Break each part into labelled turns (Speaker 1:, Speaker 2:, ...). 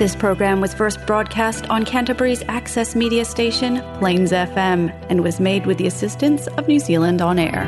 Speaker 1: This program was first broadcast on Canterbury's access media station, Plains FM, and was made with the assistance of New Zealand On Air.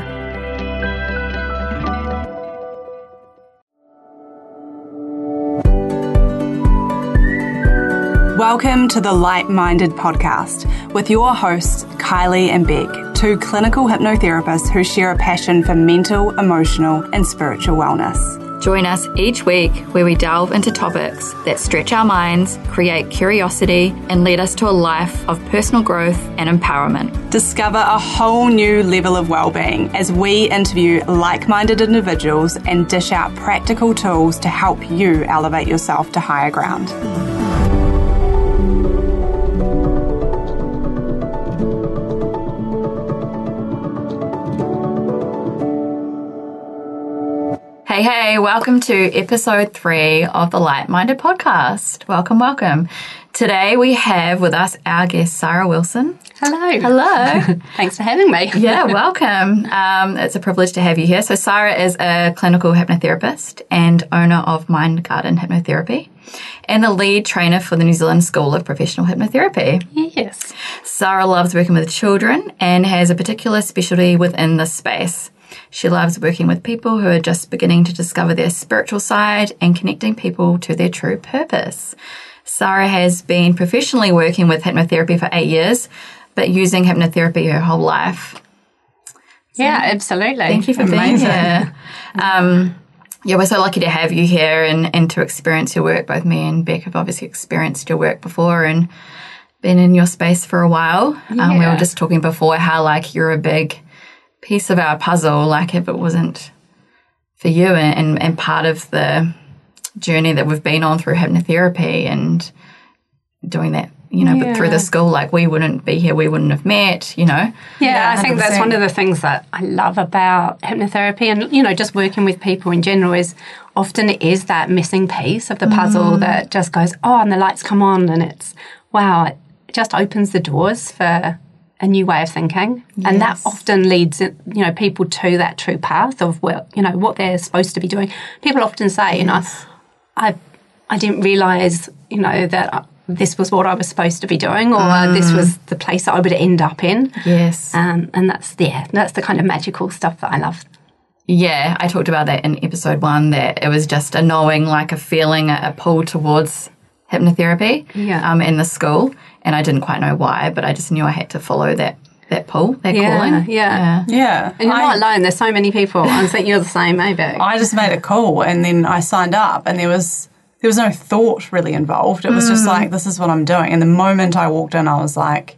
Speaker 2: Welcome to the Light Minded Podcast with your hosts, Kylie and Beck, two clinical hypnotherapists who share a passion for mental, emotional, and spiritual wellness.
Speaker 3: Join us each week where we delve into topics that stretch our minds, create curiosity, and lead us to a life of personal growth and empowerment.
Speaker 2: Discover a whole new level of well-being as we interview like-minded individuals and dish out practical tools to help you elevate yourself to higher ground.
Speaker 3: Hey, hey, welcome to episode three of the Light Minded podcast. Welcome, welcome. Today we have with us our guest, Sara Wilson.
Speaker 4: Hello.
Speaker 3: Hello.
Speaker 4: Thanks for having me.
Speaker 3: yeah, welcome. Um, it's a privilege to have you here. So, Sara is a clinical hypnotherapist and owner of Mind Garden Hypnotherapy and the lead trainer for the New Zealand School of Professional Hypnotherapy.
Speaker 4: Yes.
Speaker 3: Sara loves working with children and has a particular specialty within this space. She loves working with people who are just beginning to discover their spiritual side and connecting people to their true purpose. Sara has been professionally working with hypnotherapy for eight years, but using hypnotherapy her whole life.
Speaker 4: yeah, absolutely.
Speaker 3: Thank you for being here. Um, yeah, we're so lucky to have you here and, and to experience your work. Both me and Beck have obviously experienced your work before and been in your space for a while. Um, we were just talking before how like you're a big piece of our puzzle. Like if it wasn't for you and, and, and part of the journey that we've been on through hypnotherapy and doing that, you know, but through the school, like we wouldn't be here, we wouldn't have met, you know.
Speaker 4: Yeah, I think that's one of the things that I love about hypnotherapy and, you know, just working with people in general is often it is that missing piece of the puzzle mm. that just goes, oh, and the lights come on and it's, wow, it just opens the doors for a new way of thinking. And that often leads, you know, people to that true path of, well, you know, what they're supposed to be doing. People often say, you know, I, I didn't realize, you know, that this was what I was supposed to be doing, or this was the place that I would end up in.
Speaker 3: Yes.
Speaker 4: Um, and that's yeah, that's the kind of magical stuff that I love.
Speaker 3: Yeah, I talked about that in episode one that it was just a knowing, like a feeling, a, a pull towards hypnotherapy
Speaker 4: Yeah.
Speaker 3: um, in the school. And I didn't quite know why, but I just knew I had to follow that, that pull, that
Speaker 4: Yeah,
Speaker 3: calling.
Speaker 4: yeah.
Speaker 2: Yeah. yeah.
Speaker 4: And you're
Speaker 2: I,
Speaker 4: not alone. There's so many people. I think you're the same, maybe.
Speaker 2: I just made a call and then I signed up and there was there was no thought really involved. It was just like this is what I'm doing. And the moment I walked in I was like,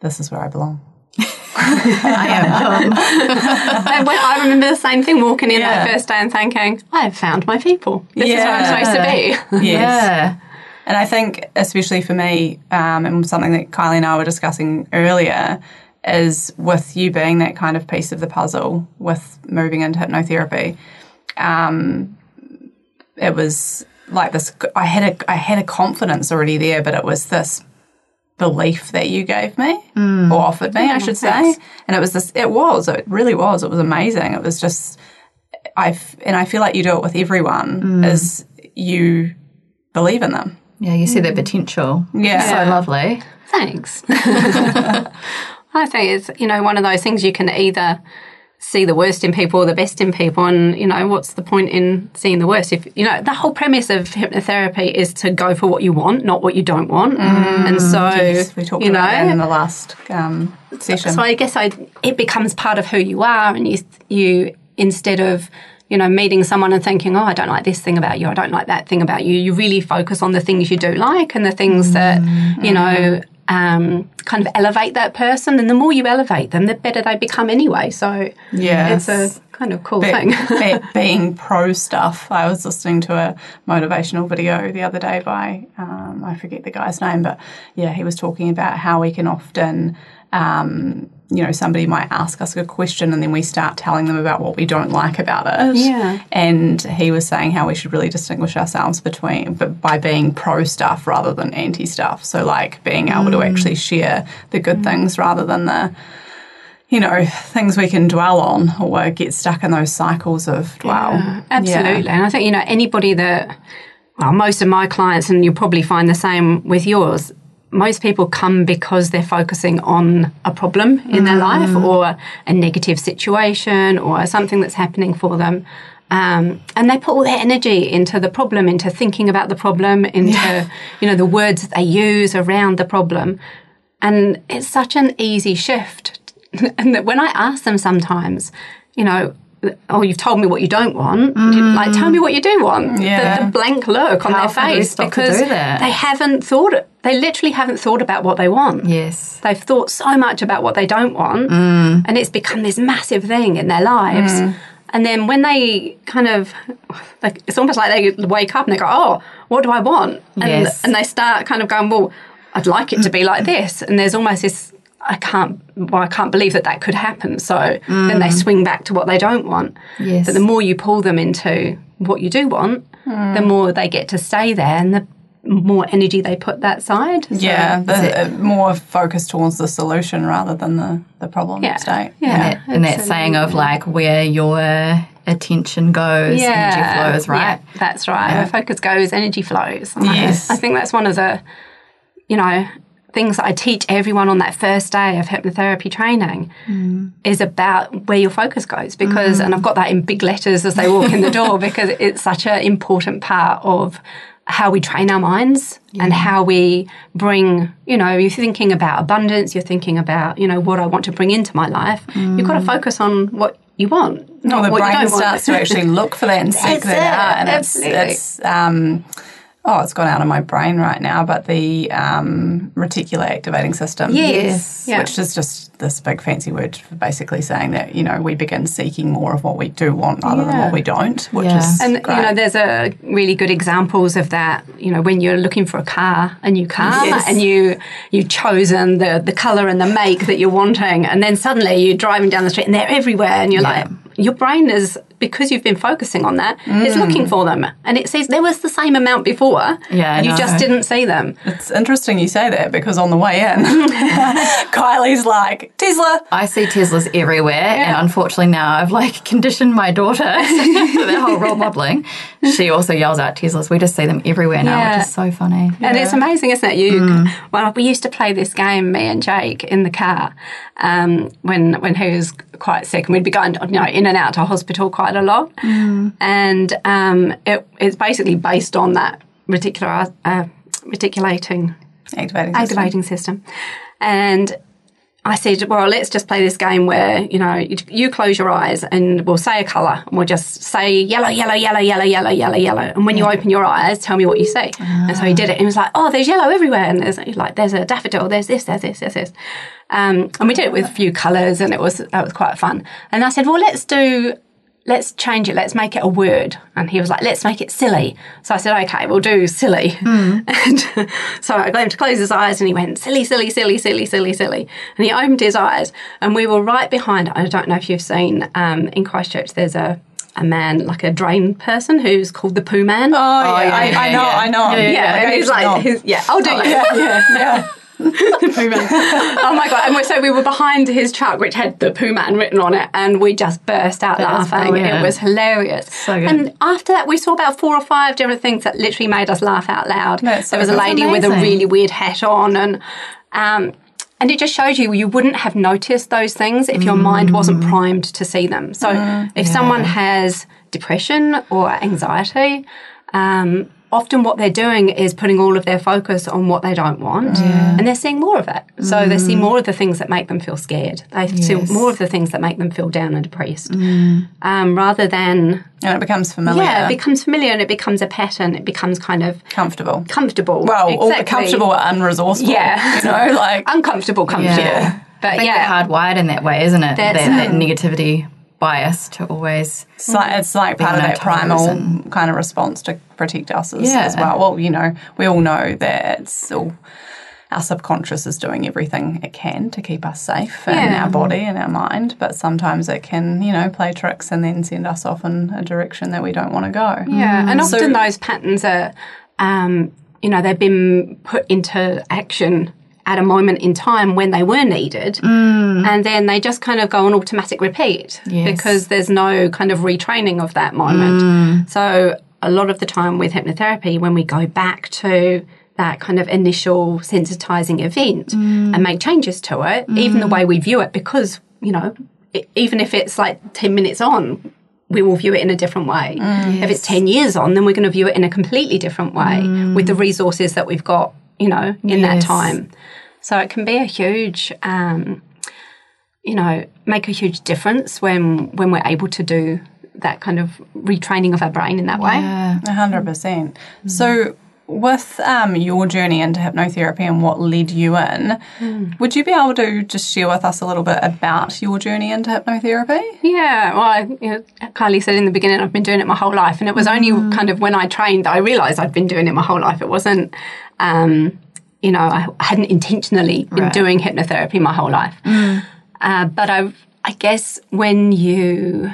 Speaker 2: this is where I belong.
Speaker 3: I am.
Speaker 4: I, when- I remember the same thing walking in
Speaker 2: Yeah.
Speaker 4: that first day and thinking, I have found my people. This is where I'm supposed to be.
Speaker 2: Yes.
Speaker 3: yeah.
Speaker 2: And I think, especially for me, um, and something that Kylie and I were discussing earlier, is with you being that kind of piece of the puzzle with moving into hypnotherapy. Um, it was like this. I had a I had a confidence already there, but it was this belief that you gave me or offered me, I should say. And it was this. It was. It really was. It was amazing. It was just. I and I feel like you do it with everyone. Is you believe in them.
Speaker 3: Yeah, you see that potential.
Speaker 2: Yeah.
Speaker 3: So lovely.
Speaker 4: Thanks. I think it's, you know, one of those things you can either see the worst in people or the best in people. And, you know, what's the point in seeing the worst? If, you know, the whole premise of hypnotherapy is to go for what you want, not what you don't want. and so,
Speaker 2: Yes, we talked
Speaker 4: you
Speaker 2: about that in the last um, session.
Speaker 4: so I guess I, it becomes part of who you are. And you, you, instead of, you know, meeting someone and thinking, oh, I don't like this thing about you, I don't like that thing about you, you really focus on the things you do like and the things that, you know, um, kind of elevate that person. And the more you elevate them, the better they become anyway. So
Speaker 2: Yes.
Speaker 4: it's a kind of cool
Speaker 2: Be-
Speaker 4: thing.
Speaker 2: be- being pro stuff. I was listening to a motivational video the other day by um, I forget the guy's name, but yeah, he was talking about how we can often, um, you know, somebody might ask us a question and then we start telling them about what we don't like about it.
Speaker 4: Yeah.
Speaker 2: And he was saying how we should really distinguish ourselves between, but by being pro stuff rather than anti stuff. So like being able to actually share the good things rather than the you know, things we can dwell on or get stuck in those cycles of dwell.
Speaker 4: Yeah, absolutely. And I think, you know, anybody that well, most of my clients, and you'll probably find the same with yours, most people come because they're focusing on a problem in their life or a negative situation or something that's happening for them. Um, and they put all their energy into the problem, into thinking about the problem, into you know the words that they use around the problem, and it's such an easy shift. and that when I ask them sometimes, you know, oh, you've told me what you don't want. Like, tell me what you do want.
Speaker 2: Yeah.
Speaker 4: The, the blank look on
Speaker 3: How
Speaker 4: their face because they haven't thought it. They literally haven't thought about what they want.
Speaker 3: Yes.
Speaker 4: They've thought so much about what they don't want,
Speaker 3: Mm.
Speaker 4: and it's become this massive thing in their lives. And then when they kind of, like, it's almost like they wake up and they go, "Oh, what do I want?" And,
Speaker 3: Yes.
Speaker 4: and they start kind of going, "Well, I'd like it to be like this." And there's almost this, I can't, well, I can't believe that that could happen. So then they swing back to what they don't want.
Speaker 3: Yes.
Speaker 4: But the more you pull them into what you do want, the more they get to stay there, and the more energy they put that side. So-
Speaker 2: Yeah, the, uh, more focused towards the solution rather than the, the problem
Speaker 4: Yeah.
Speaker 2: state.
Speaker 4: Yeah.
Speaker 3: and that, and that saying of like where your attention goes, energy flows, right?
Speaker 4: Yeah, that's right. Where focus goes, energy flows. And I-
Speaker 2: Yes.
Speaker 4: I think that's one of the, you know, things that I teach everyone on that first day of hypnotherapy training mm. is about where your focus goes because, mm-hmm. and I've got that in big letters as they walk in the door because it's such an important part of how we train our minds and how we bring, you know, you're thinking about abundance, you're thinking about, you know, what I want to bring into my life. You've got to mm. focus on what you want,
Speaker 2: No,
Speaker 4: not
Speaker 2: the
Speaker 4: what you
Speaker 2: brain
Speaker 4: don't want.
Speaker 2: starts to actually look for that and seek that
Speaker 4: it,
Speaker 2: out, and
Speaker 4: absolutely.
Speaker 2: it's it's um, oh, it's gone out of my brain right now. But the um, reticular activating system,
Speaker 4: Yes. Yeah.
Speaker 2: which is just this big fancy word for basically saying that you know we begin seeking more of what we do want rather than what we don't, which
Speaker 3: Yeah.
Speaker 2: is
Speaker 4: And
Speaker 2: great.
Speaker 4: you know, there's a really good examples of that. You know, when you're looking for a car, a new car,
Speaker 2: Yes.
Speaker 4: and you you've chosen the the color and the make that you're wanting, and then suddenly you're driving down the street and they're everywhere, and you're like, your brain is because you've been focusing on that. that, is looking for them, and it says there was the same amount before.
Speaker 3: Yeah, I
Speaker 4: you just didn't see them.
Speaker 2: It's interesting you say that because on the way in, Kylie's like Tesla.
Speaker 3: I see Teslas everywhere, and unfortunately now I've like conditioned my daughter for that whole role modeling. She also yells out Teslas. We just see them everywhere now,
Speaker 4: Yeah.
Speaker 3: which is so funny.
Speaker 4: And it's amazing, isn't it? You, well, we used to play this game, me and Jake, in the car um, when when he was quite sick, and we'd be going, you know, in and out to hospital quite a lot. And um, it, it's basically based on that reticular uh, reticulating
Speaker 2: Activating. system.
Speaker 4: activating system. And I said, well, let's just play this game where, you know, you, you close your eyes and we'll say a colour and we'll just say yellow, yellow, yellow, yellow, yellow, yellow, yellow. And when you open your eyes, tell me what you see. And so he did it. And he was like, oh, there's yellow everywhere. And there's like, there's a daffodil, there's this, there's this, there's this. Um, and we did it with a few colours and it was, that was quite fun. And I said, well, let's do let's change it, let's make it a word. And he was like, let's make it silly. So I said, okay, we'll do silly. And so I got him to close his eyes and he went, silly, silly, silly, silly, silly, silly. And he opened his eyes and we were right behind, I don't know if you've seen um, in Christchurch, there's a, a man, like a drain person who's called the poo man.
Speaker 2: Oh, yeah,
Speaker 3: yeah,
Speaker 2: I,
Speaker 3: yeah,
Speaker 2: I know,
Speaker 3: yeah.
Speaker 2: I know.
Speaker 3: Yeah,
Speaker 4: yeah, and he's
Speaker 2: I know.
Speaker 4: like, he's, yeah, I'll do you.
Speaker 2: yeah, yeah, yeah.
Speaker 4: Oh my god! And we, so we were behind his truck, which had the Man written on it, and we just burst out
Speaker 3: That
Speaker 4: laughing. It was hilarious.
Speaker 3: So good.
Speaker 4: And after that, we saw about four or five different things that literally made us laugh out loud.
Speaker 2: That's so
Speaker 4: there was a lady with a really weird hat on, and um, and it just shows you you wouldn't have noticed those things if your mind wasn't primed to see them. So if someone has depression or anxiety. Um, Often, what they're doing is putting all of their focus on what they don't want, mm. and they're seeing more of it. So they see mm. more of the things that make them feel scared. They see more of the things that make them feel down and depressed, mm. um, rather than
Speaker 2: And it becomes familiar.
Speaker 4: yeah, it becomes familiar and it becomes a pattern. It becomes kind of
Speaker 2: comfortable.
Speaker 4: comfortable.
Speaker 2: Well, all
Speaker 4: Exactly.
Speaker 2: comfortable and unresourceful.
Speaker 4: Yeah.
Speaker 2: You know, like
Speaker 4: uncomfortable comfortable.
Speaker 3: Yeah.
Speaker 4: But
Speaker 3: I think
Speaker 4: yeah,
Speaker 3: we're hardwired in that way, isn't it?
Speaker 4: That's-
Speaker 3: that, that negativity bias to always.
Speaker 2: it's like, it's like part of that primal
Speaker 3: and-
Speaker 2: kind of response to protect us as,
Speaker 3: Yeah.
Speaker 2: as well. Well, you know, we all know that it's all our subconscious is doing everything it can to keep us safe in our body and our mind, but sometimes it can, you know, play tricks and then send us off in a direction that we don't want to go.
Speaker 4: yeah, and
Speaker 2: So-
Speaker 4: often those patterns are, um, you know, they've been put into action at a moment in time when they were needed, mm. and then they just kind of go on automatic repeat
Speaker 3: Yes.
Speaker 4: because there's no kind of retraining of that moment. Mm. So a lot of the time with hypnotherapy, when we go back to that kind of initial sensitizing event mm. and make changes to it, even the way we view it, because, you know, e- even if it's like 10 minutes on, we will view it in a different way. If it's 10 years on, then we're going to view it in a completely different way with the resources that we've got, you know, in that time. So it can be a huge, um, you know, make a huge difference when when we're able to do that kind of retraining of our brain in that way.
Speaker 3: Yeah.
Speaker 2: A hundred percent. So, with um, your journey into hypnotherapy and what led you in, would you be able to just share with us a little bit about your journey into hypnotherapy?
Speaker 4: Yeah, well, I, you know, Kylie said in the beginning, I've been doing it my whole life, and it was only kind of when I trained that I realised I'd been doing it my whole life. It wasn't, um, you know, I hadn't intentionally been doing hypnotherapy my whole life. Uh, but I, I guess when you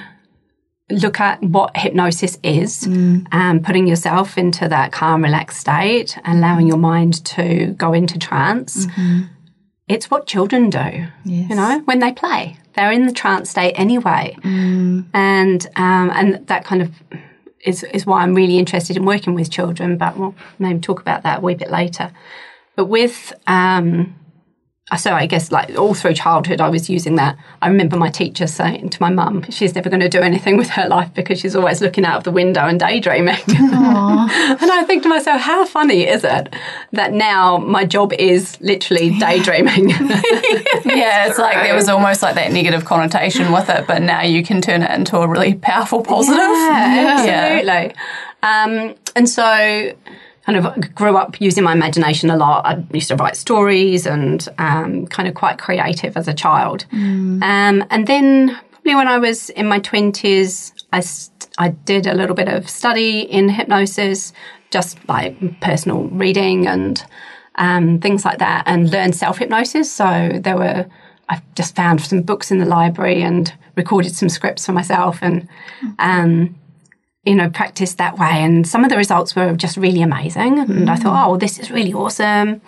Speaker 4: look at what hypnosis is, um, putting yourself into that calm, relaxed state, allowing your mind to go into trance, it's what children do. You know, when they play, they're in the trance state anyway, and um, and that kind of is is why I'm really interested in working with children. But we'll maybe talk about that a wee bit later. But with um, so I guess like all through childhood, I was using that. I remember my teacher saying to my mum, she's never going to do anything with her life because she's always looking out of the window and daydreaming. and I think to myself, how funny is it that now my job is literally daydreaming?
Speaker 2: Yeah, it's like there was almost like that negative connotation with it, but now you can turn it into a really powerful positive.
Speaker 4: Yeah,
Speaker 2: Yeah.
Speaker 4: absolutely. Um, and so, kind of grew up using my imagination a lot. I used to write stories and um, kind of quite creative as a child. Um, and then, probably when I was in my twenties, I st- I did a little bit of study in hypnosis, just like personal reading and um, things like that, and learned self hypnosis. So there were. I just found some books in the library and recorded some scripts for myself and um, you know, practice that way. And some of the results were just really amazing. And I thought, oh, well, this is really awesome.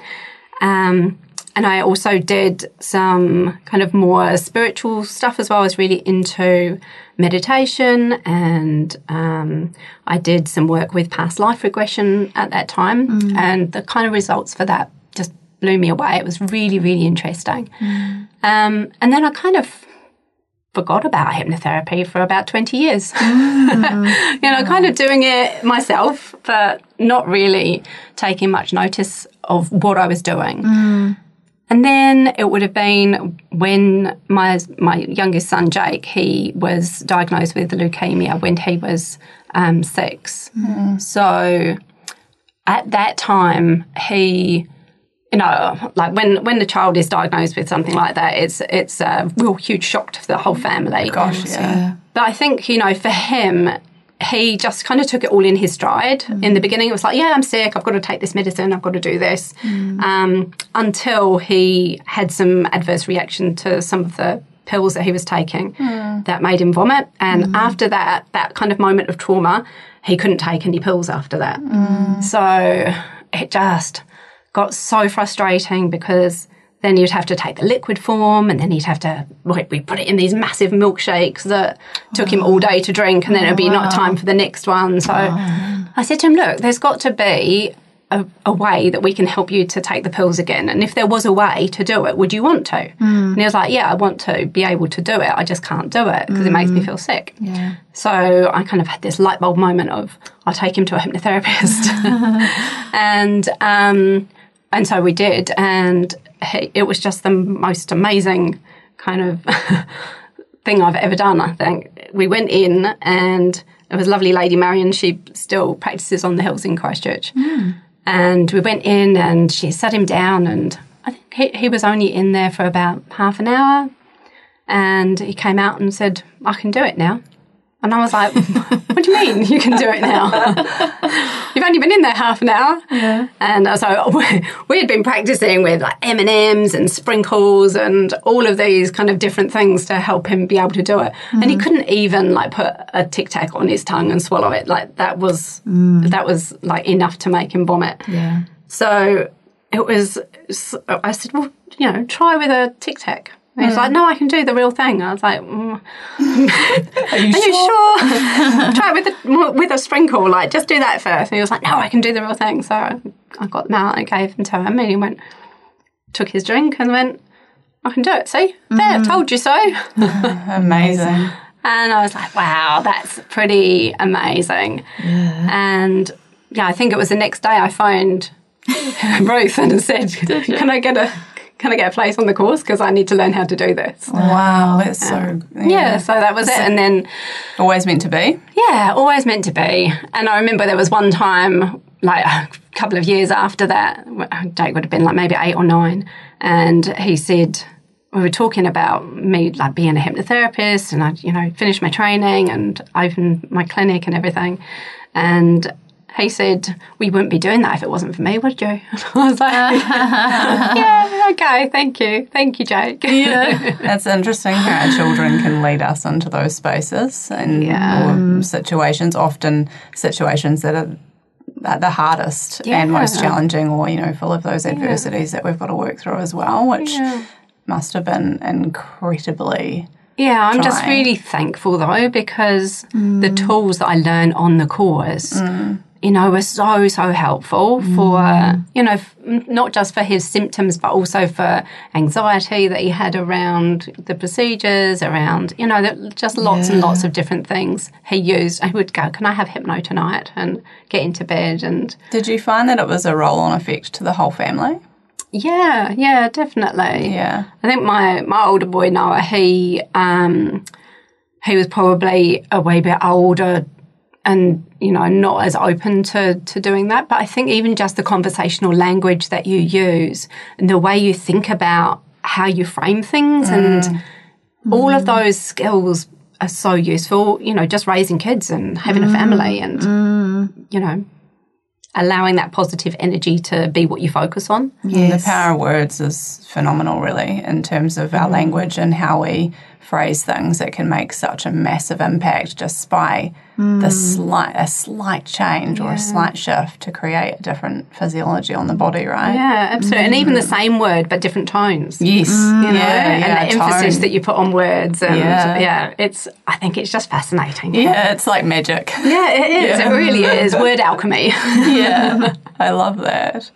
Speaker 4: Um, and I also did some kind of more spiritual stuff as well. I was really into meditation and um, I did some work with past life regression at that time. And the kind of results for that just blew me away. It was really, really interesting. Um, and then I kind of forgot about hypnotherapy for about 20 years. Mm-hmm. you know, kind of doing it myself, but not really taking much notice of what I was doing. Mm. And then it would have been when my my youngest son Jake he was diagnosed with leukemia when he was um, six. Mm-hmm. So at that time he you know, like when when the child is diagnosed with something like that, it's it's a real huge shock to the whole family.
Speaker 2: Gosh, yeah.
Speaker 4: But I think you know, for him, he just kind of took it all in his stride. Mm. In the beginning, it was like, "Yeah, I'm sick. I've got to take this medicine. I've got to do this." Mm. Um, until he had some adverse reaction to some of the pills that he was taking hmm. that made him vomit. And mm. after that, that kind of moment of trauma, he couldn't take any pills after that. So it just got so frustrating because then you'd have to take the liquid form and then he'd have to we we put it in these massive milkshakes that took him all day to drink and then it'd be not time for the next one. So i said to him look there's got to be a, a way that we can help you to take the pills again. And if there was a way to do it would you want to? And he was like yeah i want to be able to do it. I just can't do it because it makes me feel sick.
Speaker 3: Yeah.
Speaker 4: so I kind of had this light bulb moment of I'll take him to a hypnotherapist, and um, and so we did, and it was just the most amazing kind of thing I've ever done. I think we went in, and it was lovely lady Marion. She still practices on the hills in Christchurch, hmm. and we went in, and she sat him down, and I think he, he was only in there for about half an hour, and he came out and said, "I can do it now." And I was like, "What do you mean you can do it now? You've only been in there half an hour." Yeah. And uh, so we had been practicing with like M and M's and sprinkles and all of these kind of different things to help him be able to do it. And he mm-hmm. couldn't even like put a tic tac on his tongue and swallow it. Like that was mm. that was like enough to make him vomit.
Speaker 3: Yeah.
Speaker 4: So it was, I said, well, you know, try with a tic tac. And he's like, no, I can do the real thing. I was like, mm,
Speaker 2: Are you
Speaker 4: are you
Speaker 2: sure?
Speaker 4: sure? Try it with a, with a sprinkle, like just do that first. And he was like, no, I can do the real thing. So I got them out and gave them to him, and he went, took his drink and went, I can do it. See, there, told you so.
Speaker 2: Amazing.
Speaker 4: And I was like, wow, that's pretty amazing. Yeah. And yeah, I think it was the next day I phoned Ruth and said, can I get a can I get a place on the course because I need to learn how to do this.
Speaker 2: Wow, that's so um,
Speaker 4: Yeah, so that was it. And then
Speaker 2: always meant to be.
Speaker 4: yeah, always meant to be. And I remember there was one time, like a couple of years after that, Jake would have been like maybe eight or nine, and he said, we were talking about me like being a hypnotherapist, and I'd you know, finished my training and opened my clinic and everything, and he said, we wouldn't be doing that if it wasn't for me, would you? I was like, yeah, okay, thank you. Thank you, Jake. Yeah.
Speaker 2: It's interesting how our children can lead us into those spaces and or situations, often situations that are the hardest and most challenging or, you know, full of those adversities that we've got to work through as well, which
Speaker 4: Yeah.
Speaker 2: must have been incredibly
Speaker 4: Yeah, I'm just really thankful though because the mm. tools that I learn on the course, mm. You know, were so, so helpful for, you know, f- not just for his symptoms, but also for anxiety that he had around the procedures, around, you know, just lots and lots of different things he used. I would go, Can I have hypno tonight? And get into bed and
Speaker 2: Did you find that it was a roll on effect to the whole family?
Speaker 4: yeah, yeah, definitely.
Speaker 2: Yeah.
Speaker 4: I think my my older boy Noah, he um he was probably a wee bit older and you know not as open to to doing that. But I think even just the conversational language that you use and the way you think about how you frame things and mm. all of those skills are so useful. You know, just raising kids and having a mm. family and mm. you know allowing that positive energy to be what you focus on.
Speaker 2: The power of words is phenomenal, really, in terms of our language and how we phrase things. It can make such a massive impact just by the mm. slight, a slight change or a slight shift to create a different physiology on the body, right?
Speaker 4: Yeah, absolutely. And even the mm. same word, but different tones.
Speaker 2: Yes. Mm.
Speaker 4: You know,
Speaker 2: yeah,
Speaker 4: and
Speaker 2: yeah,
Speaker 4: the emphasis that you put on words. And
Speaker 2: Yeah.
Speaker 4: yeah. it's, I think it's just fascinating.
Speaker 2: Yeah, it's like magic.
Speaker 4: Yeah, it is.
Speaker 2: Yeah.
Speaker 4: It really is. Word alchemy.
Speaker 2: yeah, I love that.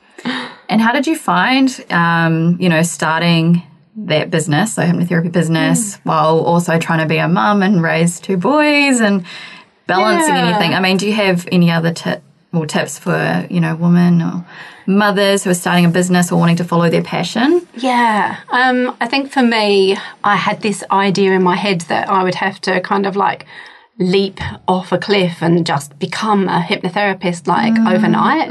Speaker 3: And how did you find, um, you know, starting that business, so hypnotherapy business, while also trying to be a mum and raise two boys and balancing
Speaker 4: Yeah.
Speaker 3: anything? I mean, do you have any other tip or tips for, you know, women or mothers who are starting a business or wanting to follow their passion?
Speaker 4: Yeah. Um, I think for me, I had this idea in my head that I would have to kind of like leap off a cliff and just become a hypnotherapist like overnight.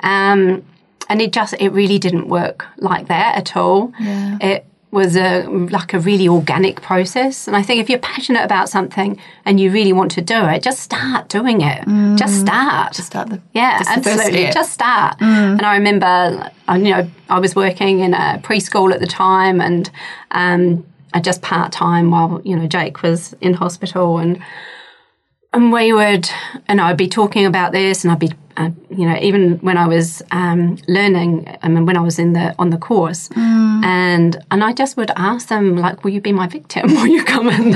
Speaker 4: Um, and it just, it really didn't work like that at all.
Speaker 3: Yeah.
Speaker 4: It was a like a really organic process. And I think if you're passionate about something and you really want to do it, just start doing it. Just start.
Speaker 3: Just start the
Speaker 4: Yeah,
Speaker 3: just
Speaker 4: absolutely. Just start. And I remember, I, you know, I was working in a preschool at the time, and um, I just part time while you know Jake was in hospital, and and we would, and I'd be talking about this, and I'd be, uh, you know, even when I was um, learning, I mean, when I was in the on the course, and and I just would ask them like, "Will you be my victim? Will you come and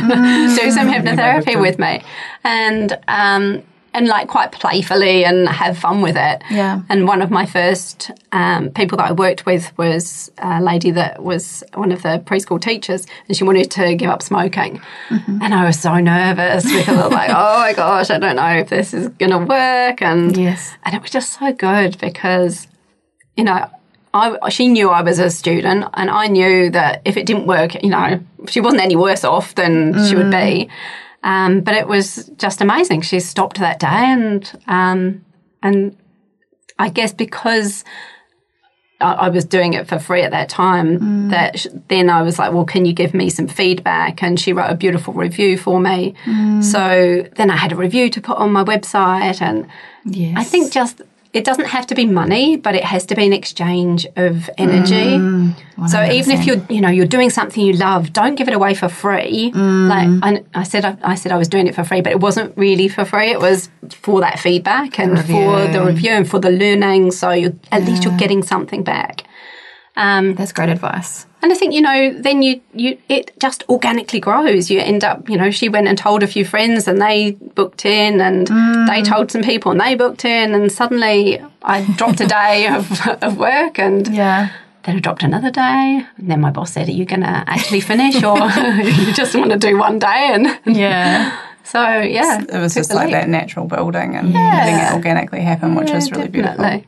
Speaker 4: do some hypnotherapy with me?" And um, and like quite playfully and have fun with it.
Speaker 3: Yeah.
Speaker 4: And one of my first um, people that I worked with was a lady that was one of the preschool teachers, and she wanted to give up smoking. And I was so nervous because I was like, oh my gosh, I don't know if this is going to work. And
Speaker 3: Yes.
Speaker 4: and it was just so good because, you know, I, she knew I was a student, and I knew that if it didn't work, you know, she wasn't any worse off than she would be. Um, but it was just amazing. She stopped that day, and um, and I guess because I, I was doing it for free at that time, that sh- then I was like, well, can you give me some feedback? And she wrote a beautiful review for me. So then I had a review to put on my website, and
Speaker 3: Yes.
Speaker 4: I think just it doesn't have to be money, but it has to be an exchange of energy. so even if you're, you know, you're doing something you love, don't give it away for free. Like I, I said, I, I said I was doing it for free, but it wasn't really for free. It was for that feedback and for the review and for the learning. So you at least you're getting something back. Um,
Speaker 3: That's great advice.
Speaker 4: and I think, you know, then you, you, it just organically grows. You end up, you know, she went and told a few friends and they booked in and they told some people and they booked in and suddenly I dropped a day of, of work and
Speaker 3: Yeah.
Speaker 4: then I dropped another day. And then my boss said, are you going to actually finish or you just want to do one day? And
Speaker 3: Yeah.
Speaker 4: so, yeah.
Speaker 2: It was just like
Speaker 4: leap.
Speaker 2: that natural building and letting it organically happen, which
Speaker 4: Yeah,
Speaker 2: is really beautiful.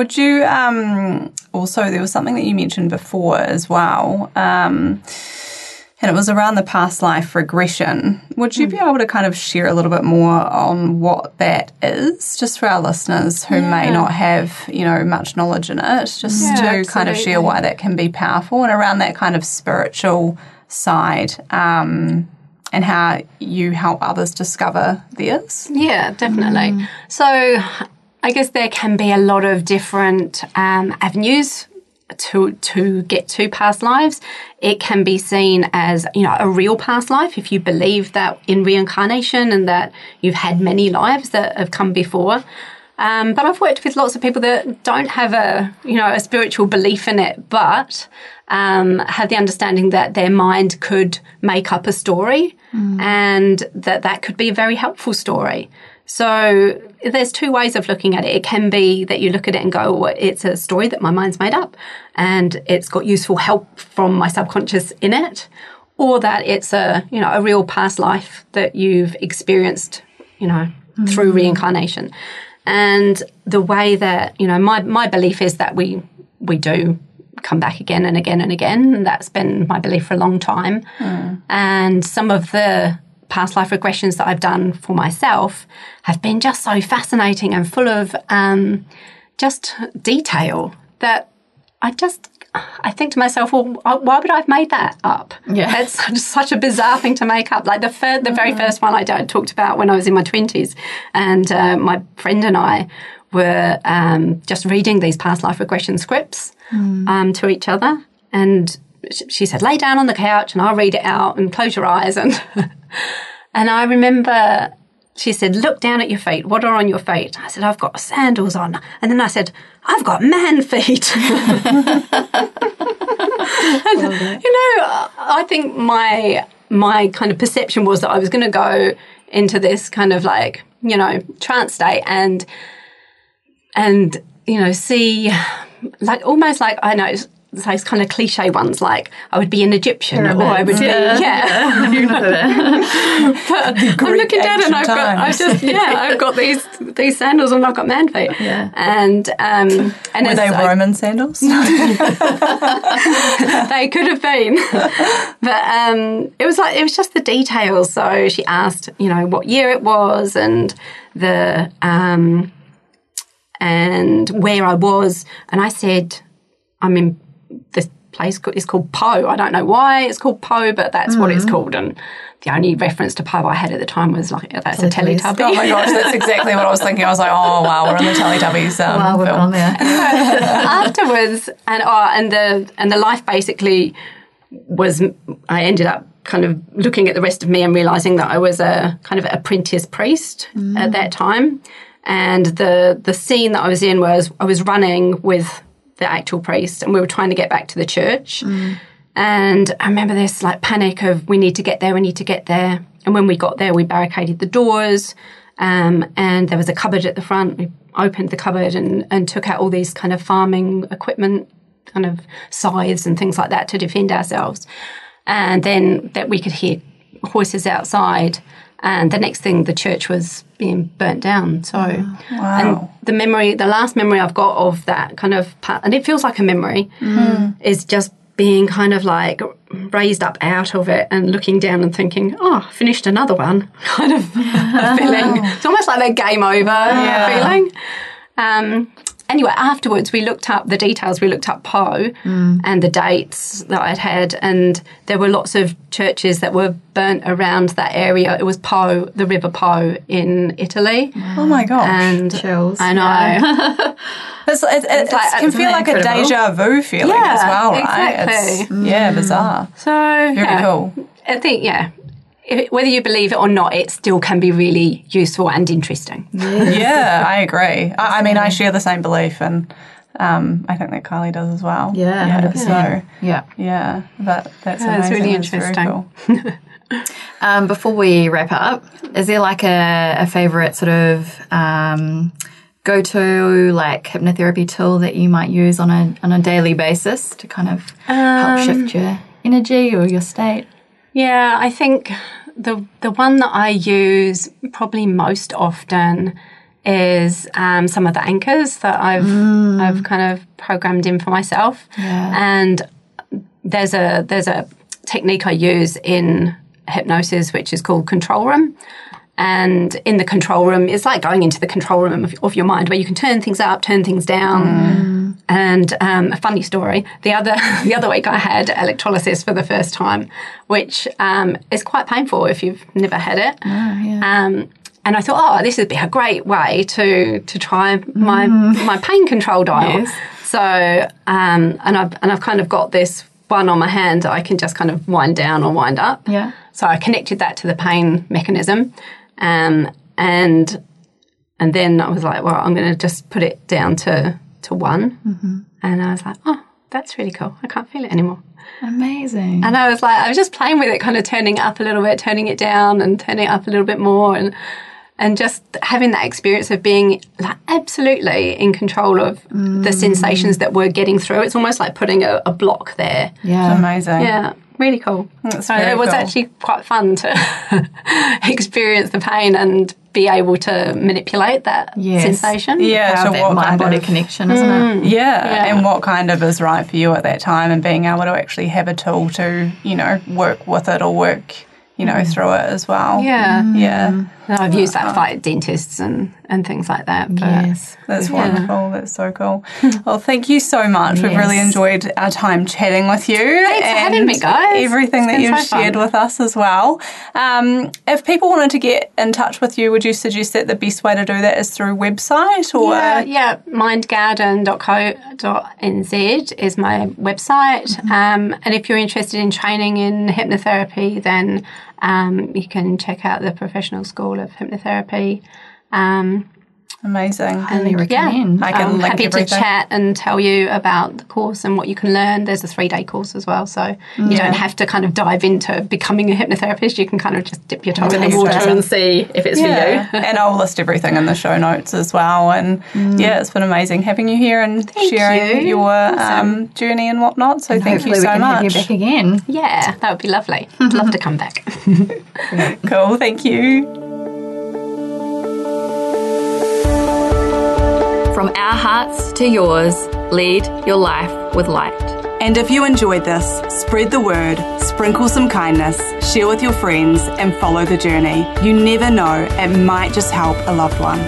Speaker 2: Would you um, also, there was something that you mentioned before as well, um, and it was around the past life regression. Would you be able to kind of share a little bit more on what that is, just for our listeners who may not have, you know, much knowledge in it, just
Speaker 4: Yeah,
Speaker 2: to kind of share why that can be powerful and around that kind of spiritual side um, and how you help others discover theirs?
Speaker 4: Yeah, definitely. So I guess there can be a lot of different um, avenues to to get to past lives. It can be seen as you know a real past life if you believe that in reincarnation and that you've had many lives that have come before. Um, but I've worked with lots of people that don't have a you know a spiritual belief in it, but um, have the understanding that their mind could make up a story, and that that could be a very helpful story. So there's two ways of looking at it. It can be that you look at it and go, well, it's a story that my mind's made up, and it's got useful help from my subconscious in it, or that it's a you know a real past life that you've experienced, you know, through mm. reincarnation. And the way that you know my my belief is that we we do come back again and again and again. That's been my belief for a long time. Hmm. And some of the past life regressions that I've done for myself have been just so fascinating and full of um, just detail that I just I think to myself, well, why would I have made that up?
Speaker 3: Yeah.
Speaker 4: it's such, such a bizarre thing to make up. Like the fir- the very first one I talked about when I was in my twenties, and uh, my friend and I were um, just reading these past life regression scripts um, to each other, and she said, "Lay down on the couch, and I'll read it out, and close your eyes." And and I remember she said, Look down at your feet. What are on your feet? I said, I've got sandals on. And then I said, I've got man feet. And, you know, I think my my kind of perception was that I was going to go into this kind of like, you know, trance state and and you know, see like almost like I know it's those kind of cliche ones like I would be an Egyptian or I would be yeah. I'm looking down and I've got, I've just, yeah, I've got these these sandals and I've got man feet.
Speaker 3: Yeah.
Speaker 4: And um, and
Speaker 2: Were they
Speaker 4: I-
Speaker 2: Roman sandals?
Speaker 4: they could have been, but um, it was like it was just the details. So she asked, you know, what year it was and the um, and where I was, and I said, I'm in place is called Po. I don't know why it's called Po, but that's what it's called. And the only reference to Po I had at the time was like that's a
Speaker 3: Teletubbies.
Speaker 4: Teletubby.
Speaker 2: oh my gosh, that's exactly what I was thinking. I was like, oh wow, we're in the Teletubbies um,
Speaker 3: Wow, we've
Speaker 2: film.
Speaker 3: gone there.
Speaker 4: afterwards and oh, and the and the life basically was I ended up kind of looking at the rest of me and realizing that I was a kind of apprentice priest at that time and the the scene that I was in was I was running with the actual priest and we were trying to get back to the church and I remember this like panic of we need to get there we need to get there and when we got there we barricaded the doors um, and there was a cupboard at the front. We opened the cupboard and, and took out all these kind of farming equipment, kind of scythes and things like that to defend ourselves. And then that we could hear horses outside. And the next thing, the church was being burnt down. So, and the memory, the last memory I've got of that kind of part, and it feels like a memory, is just being kind of like raised up out of it and looking down and thinking, oh, I finished another one, kind of feeling. It's almost like that game over feeling. Um, anyway, afterwards, we looked up the details. We looked up Po mm. and the dates that I'd had, and there were lots of churches that were burnt around that area. It was Po, the River Po in Italy.
Speaker 2: Oh my gosh.
Speaker 4: And
Speaker 3: Chills.
Speaker 4: I know.
Speaker 2: It's, it, it, it
Speaker 4: like-
Speaker 2: can feel like a deja vu feeling
Speaker 4: Yeah,
Speaker 2: as well, right?
Speaker 4: exactly.
Speaker 2: It's, yeah, bizarre.
Speaker 4: So
Speaker 2: Very
Speaker 4: yeah.
Speaker 2: cool.
Speaker 4: I think yeah, whether you believe it or not, it still can be really useful and interesting.
Speaker 2: Yeah, I agree. I, I mean, I share the same belief, and Um, I think that Kylie does as well.
Speaker 3: Yeah, 100%.
Speaker 2: So
Speaker 3: Yeah.
Speaker 2: yeah, but that's
Speaker 4: Yeah, it's
Speaker 2: amazing.
Speaker 4: really
Speaker 2: That's
Speaker 4: interesting.
Speaker 2: cool.
Speaker 3: Um, before we wrap up, is there like a, a favorite sort of um, go to like hypnotherapy tool that you might use on a on a daily basis to kind of help shift your energy or your state?
Speaker 4: Yeah, I think the the one that I use probably most often is um, some of the anchors that I've I've kind of programmed in for myself.
Speaker 3: Yeah.
Speaker 4: And there's a there's a technique I use in hypnosis which is called control room. And in the control room, it's like going into the control room of, of your mind where you can turn things up, turn things down. And um, a funny story: the other the other week, I had electrolysis for the first time, which um, is quite painful if you've never had it. um, and I thought, oh, this would be a great way to to try my my pain control dial.
Speaker 3: Yes.
Speaker 4: So, um, and I've and I've kind of got this one on my hand I can just kind of wind down or wind up.
Speaker 3: Yeah.
Speaker 4: So I connected that to the pain mechanism, um, and and then I was like, well, I'm going to just put it down to to one, and I was like, oh, that's really cool. I can't feel it anymore.
Speaker 3: Amazing.
Speaker 4: And I was like, I was just playing with it, kind of turning it up a little bit, turning it down, and turning it up a little bit more, and and just having that experience of being like absolutely in control of the mm. sensations that we're getting through. It's almost like putting a, a block there.
Speaker 3: yeah.
Speaker 2: Amazing.
Speaker 4: Yeah, really cool.
Speaker 2: That's
Speaker 4: so
Speaker 2: very
Speaker 4: it was
Speaker 2: cool.
Speaker 4: actually quite fun to experience the pain and be able to manipulate that
Speaker 3: Yes.
Speaker 4: sensation.
Speaker 2: Yeah.
Speaker 3: Have
Speaker 2: So
Speaker 3: that
Speaker 2: what
Speaker 3: mind body
Speaker 2: of
Speaker 3: connection, isn't it? Mm.
Speaker 2: Yeah,
Speaker 4: Yeah.
Speaker 2: and what kind of is right for you at that time, and being able to actually have a tool to, you know, work with it or work, you know, mm. through it as well.
Speaker 4: Yeah.
Speaker 2: yeah,
Speaker 4: And I've used that for like dentists and, and things like that. But
Speaker 3: Yes.
Speaker 2: that's wonderful. That's so cool. Well, thank you so much. We've really enjoyed our time chatting with you.
Speaker 4: Thanks for having me, guys.
Speaker 2: Everything
Speaker 4: It's
Speaker 2: that you've
Speaker 4: so
Speaker 2: shared with us as well. Um, if people wanted to get in touch with you, would you suggest that the best way to do that is through website or?
Speaker 4: Yeah, yeah. mindgarden.co.nz is my website. Um, and if you're interested in training in hypnotherapy, then um, you can check out the Professional School of Hypnotherapy. Um,
Speaker 2: Amazing.
Speaker 3: Highly
Speaker 4: yeah,
Speaker 3: recommend.
Speaker 2: I can
Speaker 4: I'm
Speaker 2: link
Speaker 4: happy to chat and tell you about the course and what you can learn. There's a three day course as well, so you don't have to kind of dive into becoming a hypnotherapist. You can kind of just dip your toe in the water and see if it's
Speaker 2: Yeah,
Speaker 4: for you.
Speaker 2: and I'll list everything in the show notes as well. And yeah, it's been amazing having you here and sharing
Speaker 4: you.
Speaker 2: your um, journey and whatnot. So thank
Speaker 3: Hopefully
Speaker 2: you
Speaker 3: we
Speaker 2: so
Speaker 3: can
Speaker 2: much.
Speaker 3: have you back again.
Speaker 4: Yeah, that would be lovely. I'd love to come back.
Speaker 2: Cool, thank you.
Speaker 3: From our hearts to yours, lead your life with light.
Speaker 2: And if you enjoyed this, spread the word, sprinkle some kindness, share with your friends, and follow the journey. You never know, it might just help a loved one.